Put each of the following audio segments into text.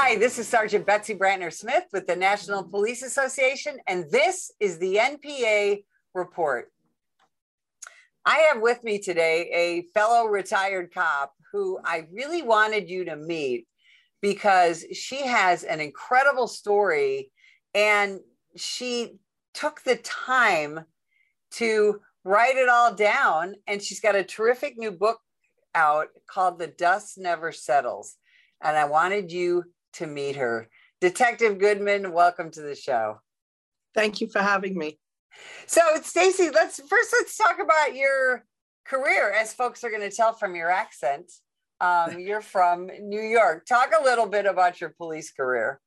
Hi, this is Sergeant Betsy Brantner Smith with the National Police Association, and this is the NPA report. I have with me today a fellow retired cop who I really wanted you to meet because she has an incredible story and she took the time to write it all down. And she's got a terrific new book out called The Dust Never Settles. And I wanted you to meet her. Detective Goodman, welcome to the show. Thank you for having me. So, Stacey, let's first let's talk about your career, as folks are going to tell from your accent. Um, you're from New York. Talk a little bit about your police career.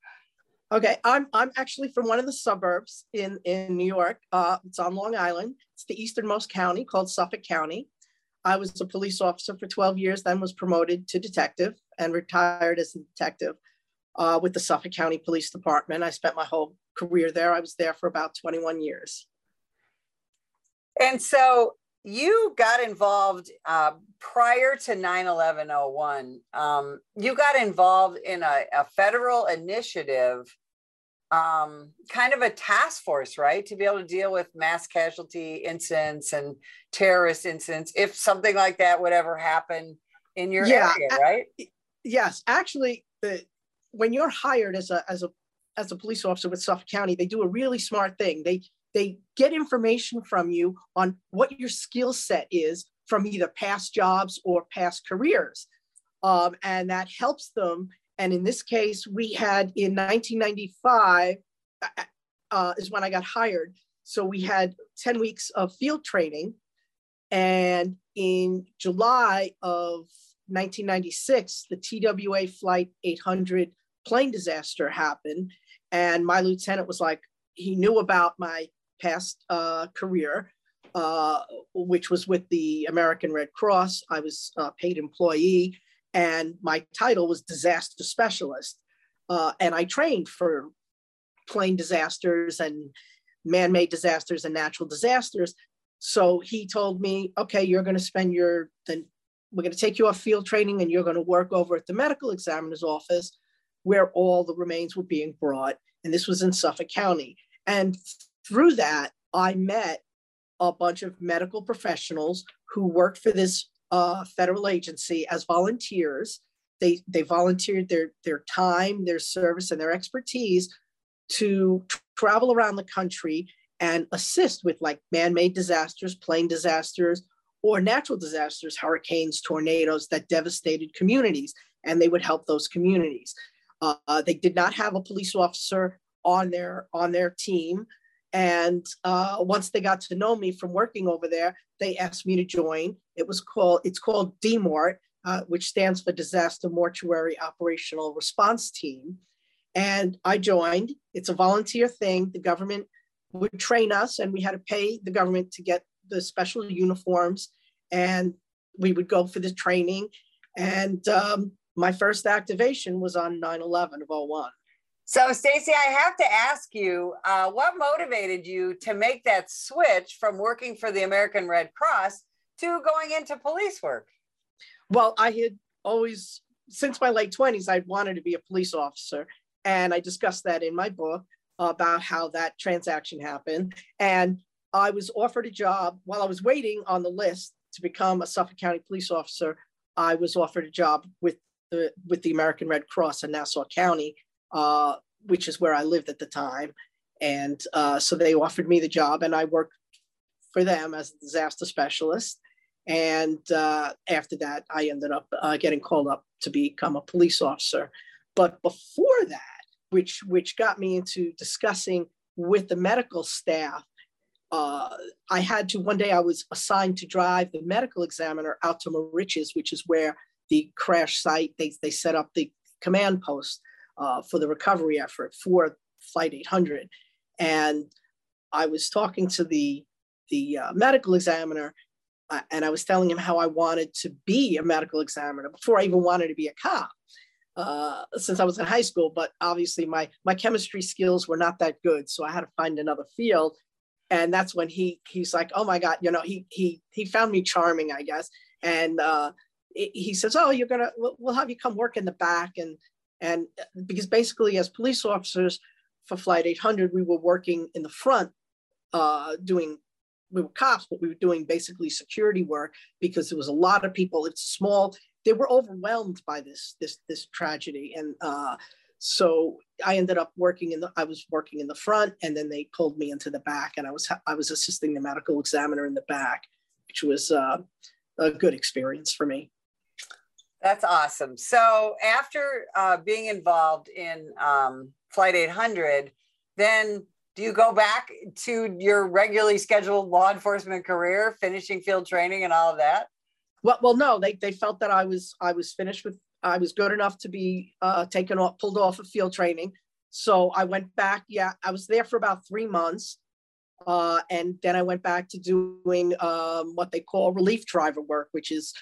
Okay, I'm I'm actually from one of the suburbs in in New York. Uh, it's on Long Island. It's the easternmost county called Suffolk County. I was a police officer for 12 years, then was promoted to detective and retired as a detective uh, with the Suffolk County Police Department. I spent my whole career there. I was there for about 21 years. And so you got involved uh, prior to 9-11-01 um, you got involved in a, a federal initiative um, kind of a task force right to be able to deal with mass casualty incidents and terrorist incidents if something like that would ever happen in your yeah, area right yes actually the, when you're hired as a as a as a police officer with suffolk county they do a really smart thing they they get information from you on what your skill set is from either past jobs or past careers. Um, and that helps them. And in this case, we had in 1995 uh, uh, is when I got hired. So we had 10 weeks of field training. And in July of 1996, the TWA Flight 800 plane disaster happened. And my lieutenant was like, he knew about my past uh, career, uh, which was with the American Red Cross. I was a paid employee, and my title was disaster specialist. Uh, and I trained for plane disasters and man made disasters and natural disasters. So he told me, okay, you're going to spend your, then we're going to take you off field training and you're going to work over at the medical examiner's office where all the remains were being brought. And this was in Suffolk County. And through that, I met a bunch of medical professionals who worked for this uh, federal agency as volunteers. They, they volunteered their, their time, their service, and their expertise to travel around the country and assist with like man-made disasters, plane disasters, or natural disasters, hurricanes, tornadoes that devastated communities, and they would help those communities. Uh, they did not have a police officer on their on their team. And uh, once they got to know me from working over there, they asked me to join. It was called, it's called DMORT, uh, which stands for Disaster Mortuary Operational Response Team. And I joined. It's a volunteer thing. The government would train us, and we had to pay the government to get the special uniforms. And we would go for the training. And um, my first activation was on 9 11 of 01. So, Stacey, I have to ask you, uh, what motivated you to make that switch from working for the American Red Cross to going into police work? Well, I had always, since my late 20s, I wanted to be a police officer. And I discussed that in my book about how that transaction happened. And I was offered a job while I was waiting on the list to become a Suffolk County police officer. I was offered a job with the with the American Red Cross in Nassau County uh, which is where I lived at the time. And uh, so they offered me the job, and I worked for them as a disaster specialist. And uh, after that, I ended up uh, getting called up to become a police officer. But before that, which which got me into discussing with the medical staff, uh, I had to one day I was assigned to drive the medical examiner out to Moriches, which is where the crash site they they set up the command post uh, for the recovery effort for Flight 800. And I was talking to the, the uh, medical examiner uh, and I was telling him how I wanted to be a medical examiner before I even wanted to be a cop. Uh, since I was in high school, but obviously my my chemistry skills were not that good, so I had to find another field. And that's when he he's like, oh my god, you know, he he he found me charming, I guess. And uh, he says, oh, you're gonna we'll, have you come work in the back, and And uh, because basically, as police officers for Flight 800, we were working in the front, uh, doing we were cops, but we were doing basically security work because there was a lot of people. It's small. They were overwhelmed by this this this tragedy, and uh, so I ended up working in the. I was working in the front, and then they pulled me into the back, and I was I was assisting the medical examiner in the back, which was uh, a good experience for me. That's awesome. So after uh, being involved in um, Flight 800, then do you go back to your regularly scheduled law enforcement career, finishing field training and all of that? Well, well, no, they, they felt that I was I was finished with I was good enough to be uh, taken off, pulled off of field training. So I went back. Yeah, I was there for about three months, uh, and then I went back to doing um, what they call relief driver work, which is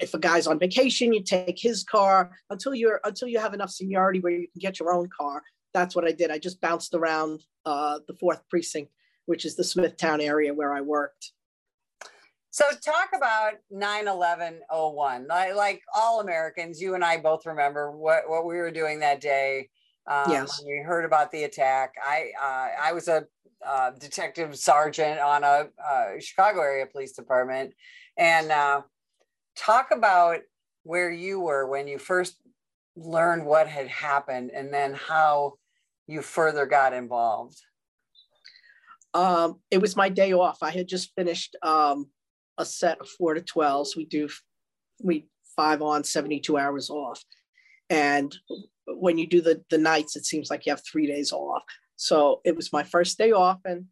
if a guy's on vacation, you take his car until you're until you have enough seniority where you can get your own car. That's what I did. I just bounced around uh, the fourth precinct, which is the Smithtown area where I worked. So talk about 9-11-01. Like, like all Americans, you and I both remember what, what we were doing that day. Um, yes. We heard about the attack. I uh, I was a uh, detective sergeant on a uh, Chicago area police department, and uh, talk about where you were when you first learned what had happened and then how you further got involved. Um, it was my day off. I had just finished um, a set of four to 12s. We do we five on, 72 hours off. And when you do the, the nights, it seems like you have three days off. So it was my first day off. And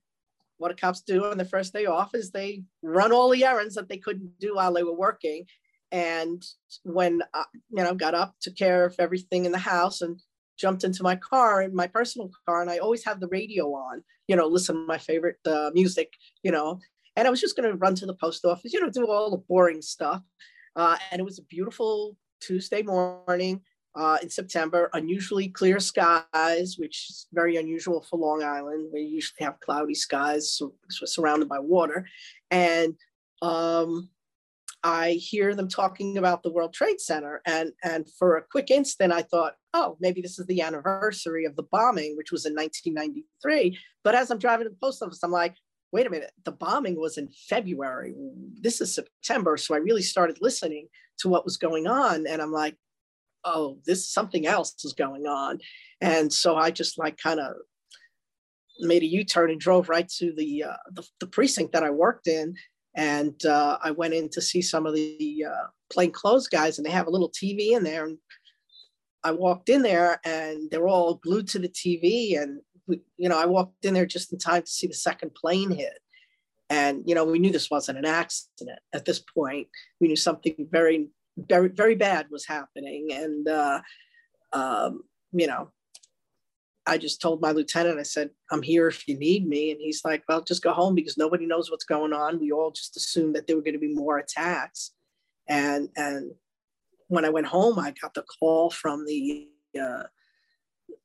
what do cops do on the first day off is they run all the errands that they couldn't do while they were working. And when I, you know, got up, took care of everything in the house, and jumped into my car, in my personal car, and I always have the radio on, you know, listen to my favorite uh, music, you know. And I was just going to run to the post office, you know, do all the boring stuff. Uh, and it was a beautiful Tuesday morning uh, in September, unusually clear skies, which is very unusual for Long Island. We usually have cloudy skies so, so surrounded by water. And um, I hear them talking about the World Trade Center. And, and for a quick instant, I thought, oh, maybe this is the anniversary of the bombing, which was in 1993. But as I'm driving to the post office, I'm like, wait a minute, the bombing was in February. This is September. So I really started listening to what was going on. And I'm like, oh, this something else is going on. And so I just like kind of made a U-turn and drove right to the, uh, the, the precinct that I worked in. And uh, I went in to see some of the uh, plainclothes guys, and they have a little TV in there. And I walked in there, and they were all glued to the TV. And we, you know, I walked in there just in time to see the second plane hit. And you know, we knew this wasn't an accident at this point. We knew something very very very bad was happening. And uh, um, you know i just told my lieutenant i said i'm here if you need me. And he's like well just go home because nobody knows what's going on. We all just assumed that there were going to be more attacks. And and when i went home i got the call from the uh,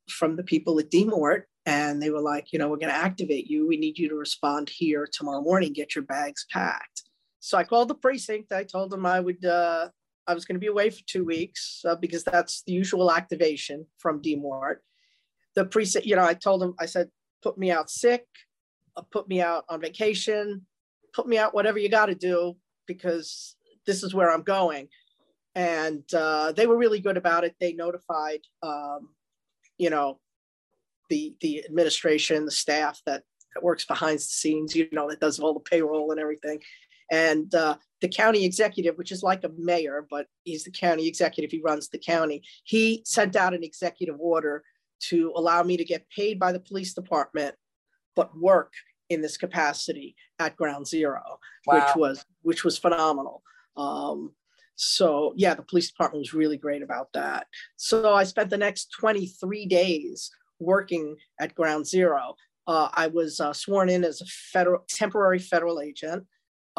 from the people at dmort and they were like you know we're going to activate you. We need you to respond here tomorrow morning. Get your bags packed. So I called the precinct. I told them I would uh, I was going to be away for two weeks uh, because that's the usual activation from DMORT. The precinct, you know, I told him, I said, put me out sick, uh, put me out on vacation, put me out whatever you got to do because this is where I'm going. And uh, they were really good about it. They notified, um, you know, the the administration, the staff that, that works behind the scenes, you know, that does all the payroll and everything. And uh, the county executive, which is like a mayor, but he's the county executive, he runs the county, he sent out an executive order to allow me to get paid by the police department, but work in this capacity at ground zero, wow. which was which was phenomenal. Um, so yeah, the police department was really great about that. So I spent the next 23 days working at ground zero. Uh, I was uh, sworn in as a federal temporary federal agent.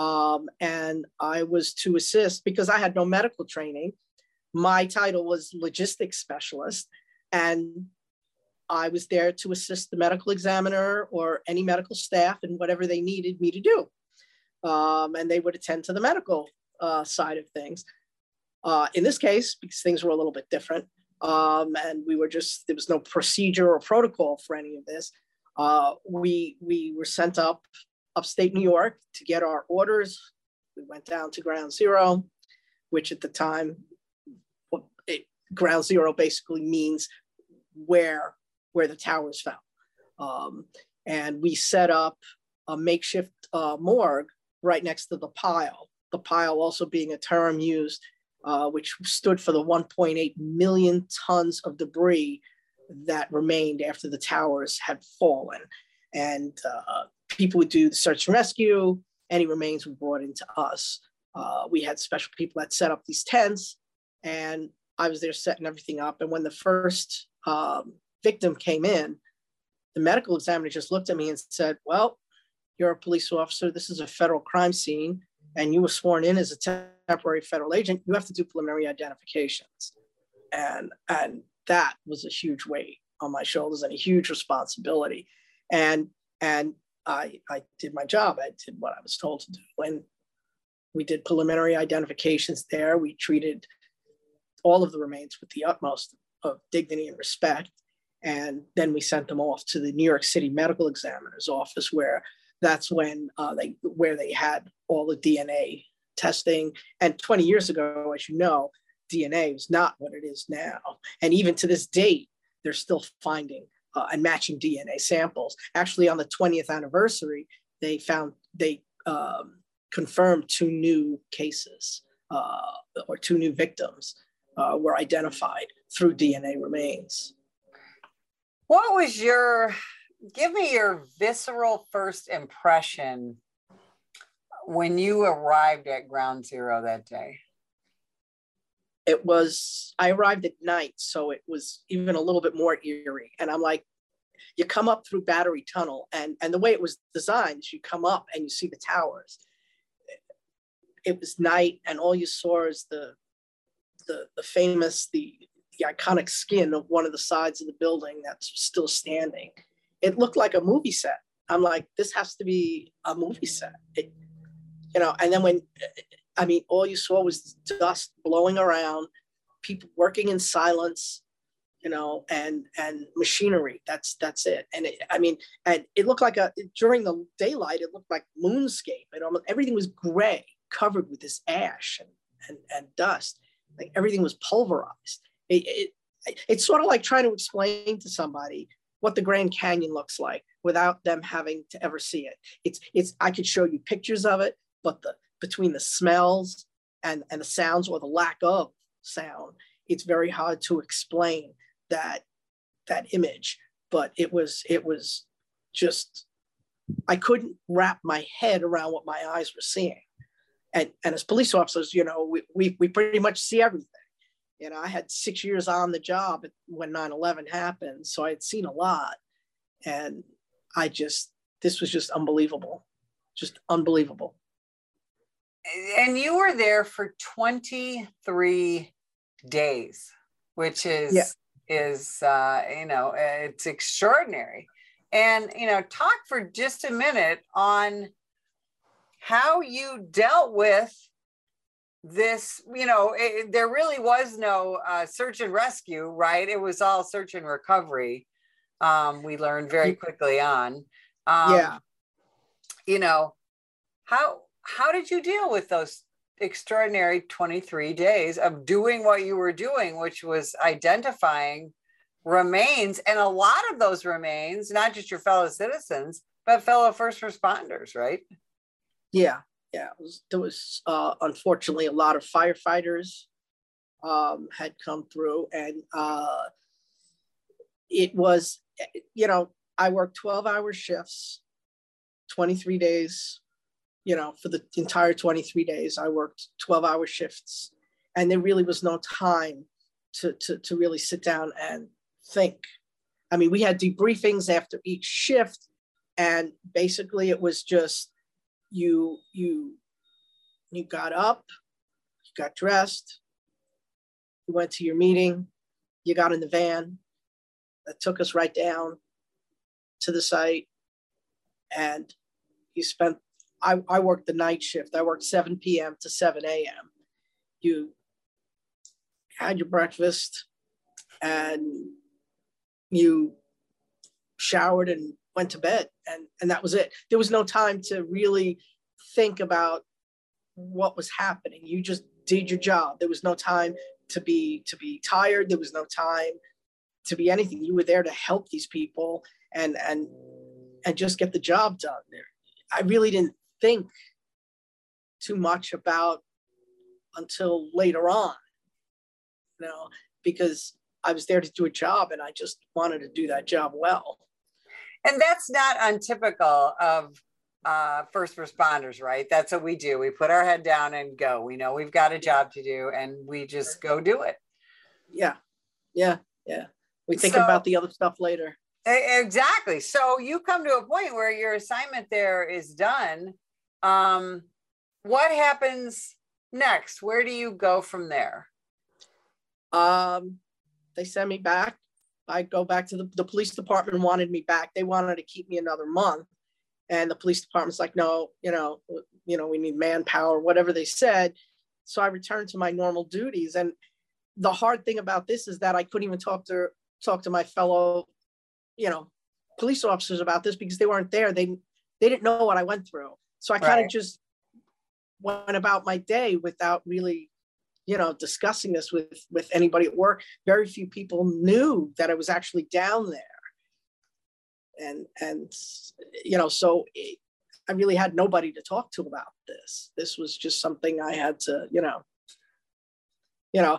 Um, and I was to assist because I had no medical training. My title was logistics specialist, and I was there to assist the medical examiner or any medical staff in whatever they needed me to do. Um, and they would attend to the medical uh, side of things. Uh, in this case, because things were a little bit different, um, and we were just there was no procedure or protocol for any of this. Uh, we we were sent up upstate New York to get our orders. We went down to Ground Zero, which at the time, it, Ground Zero basically means where where the towers fell, um, and we set up a makeshift uh, morgue right next to the pile. The pile also being a term used uh, which stood for the 1.8 million tons of debris that remained after the towers had fallen. And uh, people would do the search and rescue. Any remains were brought into us. Uh, we had special people that set up these tents, and I was there setting everything up. And when the first um, victim came in, the medical examiner just looked at me and said, Well, you're a police officer. This is a federal crime scene and you were sworn in as a temporary federal agent, you have to do preliminary identifications. And, and that was a huge weight on my shoulders and a huge responsibility. And, and I, I did my job. I did what I was told to do. And we did preliminary identifications there. We treated all of the remains with the utmost of dignity and respect. And then we sent them off to the New York City Medical Examiner's office, where that's when uh, they where they had all the DNA testing. And 20 years ago, as you know, DNA was not what it is now. And even to this date, they're still finding uh, and matching DNA samples. Actually, on the 20th anniversary, they found they um, confirmed two new cases uh, or two new victims uh, were identified through DNA remains. What was your give me your visceral first impression when you arrived at ground zero that day it was i arrived at night so it was even a little bit more eerie and i'm like you come up through battery tunnel and and the way it was designed you come up and you see the towers it was night and all you saw is the the, the famous the the iconic skin of one of the sides of the building that's still standing it looked like a movie set. I'm like, this has to be a movie set. It, you know, and then when, I mean, all you saw was dust blowing around, people working in silence, you know, and and machinery. That's that's it. And it, I mean, and it looked like a during the daylight, it looked like moonscape. And almost everything was gray, covered with this ash and and, and dust. Like everything was pulverized. It, it, it's sort of like trying to explain to somebody what the Grand Canyon looks like without them having to ever see it. It's it's I could show you pictures of it, but the between the smells and and the sounds or the lack of sound, it's very hard to explain that that image. But it was it was just I couldn't wrap my head around what my eyes were seeing. And and as police officers, you know, we we, we pretty much see everything you know, I had six years on the job when 9 11 happened. So I had seen a lot. And I just, this was just unbelievable, just unbelievable. And you were there for 23 days, which is, yeah. is, uh, you know, it's extraordinary. And, you know, talk for just a minute on how you dealt with this you know it, there really was no uh, search and rescue right it was all search and recovery um, we learned very quickly on um, yeah you know how how did you deal with those extraordinary 23 days of doing what you were doing which was identifying remains and a lot of those remains not just your fellow citizens but fellow first responders right? Yeah yeah, was, there was uh, unfortunately a lot of firefighters um, had come through, and uh, it was, you know, I worked 12 hour shifts, 23 days, you know, for the entire 23 days, I worked 12 hour shifts, and there really was no time to, to, to really sit down and think. I mean, we had debriefings after each shift, and basically it was just you you you got up, you got dressed, you went to your meeting, you got in the van that took us right down to the site, and you spent. I, I worked the night shift. I worked 7 p.m. to 7 a.m. You had your breakfast, and you showered and went to bed and and that was it there was no time to really think about what was happening you just did your job there was no time to be to be tired there was no time to be anything you were there to help these people and and and just get the job done i really didn't think too much about until later on you know because i was there to do a job and i just wanted to do that job well and that's not untypical of uh, first responders, right? That's what we do. We put our head down and go. We know we've got a job to do, and we just go do it. Yeah, yeah, yeah. We think so, about the other stuff later. Exactly. So you come to a point where your assignment there is done. Um, what happens next? Where do you go from there? Um, they send me back I go back to the, the police department wanted me back. They wanted to keep me another month. And the police department's like, no, you know, you know, we need manpower, whatever they said. So I returned to my normal duties. And the hard thing about this is that I couldn't even talk to talk to my fellow, you know, police officers about this because they weren't there. They they didn't know what I went through. So I kind of just went about my day without really you know discussing this with with anybody at work. Very few people knew that i was actually down there. And and you know so it, i really had nobody to talk to about this. This was just something i had to you know you know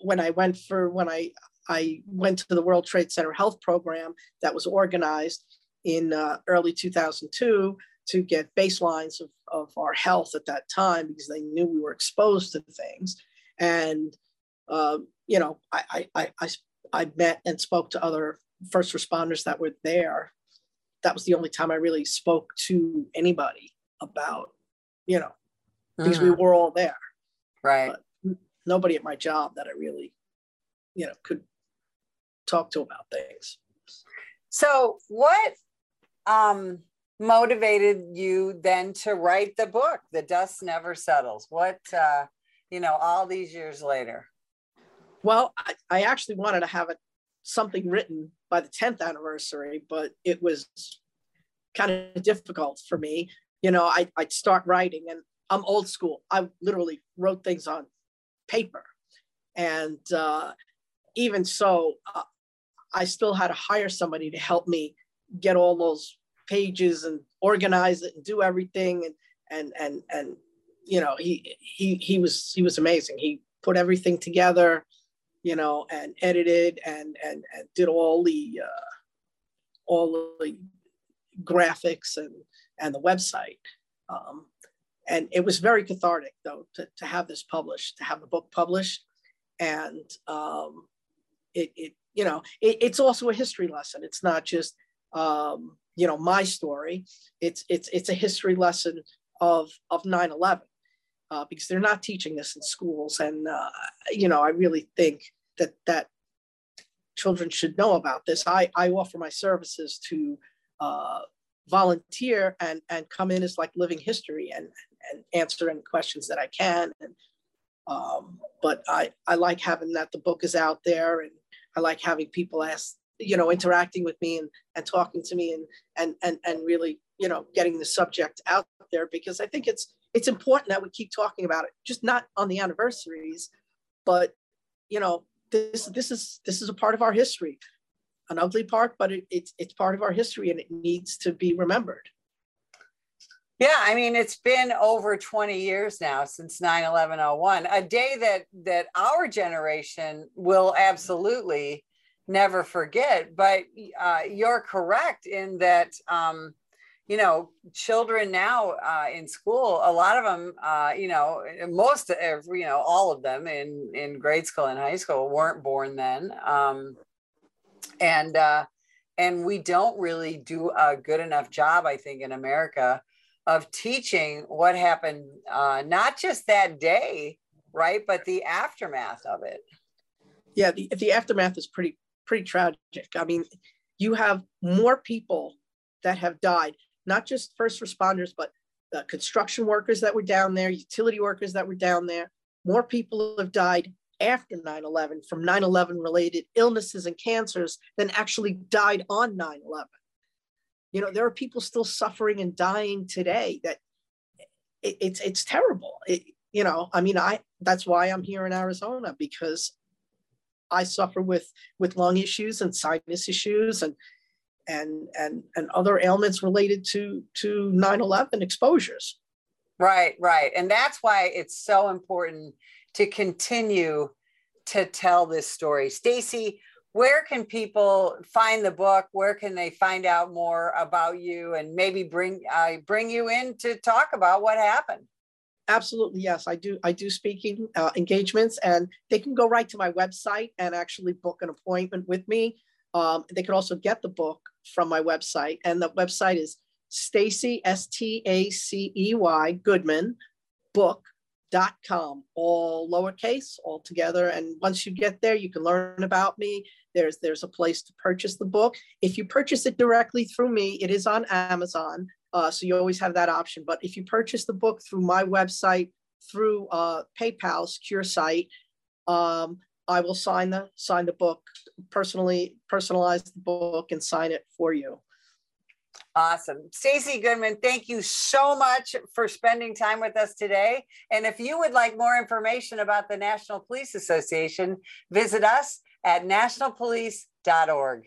when i went for when i i went to the world trade center health program that was organized in uh, early 2002 to get baselines of, of our health at that time because they knew we were exposed to things. And uh, you know I, I i i met and spoke to other first responders that were there. That was the only time i really spoke to anybody about you know because mm-hmm. we were all there. Right. But nobody at my job that i really you know could talk to about things. So what um motivated you then to write the book the dust never settles what uh you know, all these years later? Well, I, I actually wanted to have it something written by the 10th anniversary, but it was kind of difficult for me. You know, I, I'd start writing and I'm old school. I literally wrote things on paper. And uh, even so, uh, I still had to hire somebody to help me get all those pages and organize it and do everything and and and and you know, he he he was he was amazing. He put everything together, you know, and edited and and, and did all the uh, all the graphics and and the website. Um, and it was very cathartic though to, to have this published, to have the book published, and um, it it you know it, it's also a history lesson. It's not just um, you know my story. It's it's it's a history lesson of of 9/11 uh, because they're not teaching this in schools. And, uh, you know, I really think that that children should know about this. I, I offer my services to uh, volunteer and, and come in as like living history and, and answer any questions that I can. And, um, but I, I like having that the book is out there and I like having people ask, you know, interacting with me and, and talking to me and, and, and, and really, you know, getting the subject out there because I think it's, it's important that we keep talking about it, just not on the anniversaries, but you know, this this is this is a part of our history, an ugly part, but it, it's it's part of our history and it needs to be remembered. Yeah, I mean, it's been over 20 years now since 9-11-01, a day that that our generation will absolutely never forget. But uh, you're correct in that um, you know, children now uh, in school, a lot of them, uh, you know, most, of, you know, all of them in in grade school and high school weren't born then, um, and uh, and we don't really do a good enough job, I think, in America, of teaching what happened, uh, not just that day, right, but the aftermath of it. Yeah, the the aftermath is pretty pretty tragic. I mean, you have more people that have died not just first responders, but the construction workers that were down there, utility workers that were down there. More people have died after 9 11 from 9 11 related illnesses and cancers than actually died on 9 11. You know, there are people still suffering and dying today that it, it's, it's terrible. It, you know, I mean, I, that's why I'm here in Arizona because I suffer with, with lung issues and sinus issues and, and, and, and other ailments related to, to 9 11 exposures. Right, right. And that's why it's so important to continue to tell this story. Stacey, where can people find the book? Where can they find out more about you and maybe bring uh, bring you in to talk about what happened? Absolutely, yes. I do. I do speaking uh, engagements, and they can go right to my website and actually book an appointment with me. Um, they can also get the book from my website, and the website is Stacey S T A C E Y Goodman book dot com all lowercase all together and once you get there you can learn about me there's there's a place to purchase the book if you purchase it directly through me it is on amazon uh, so you always have that option but if you purchase the book through my website through uh, paypal secure site um, i will sign the sign the book personally personalize the book and sign it for you Awesome. Stacey Goodman, thank you so much for spending time with us today. And if you would like more information about the National Police Association, visit us at nationalpolice.org.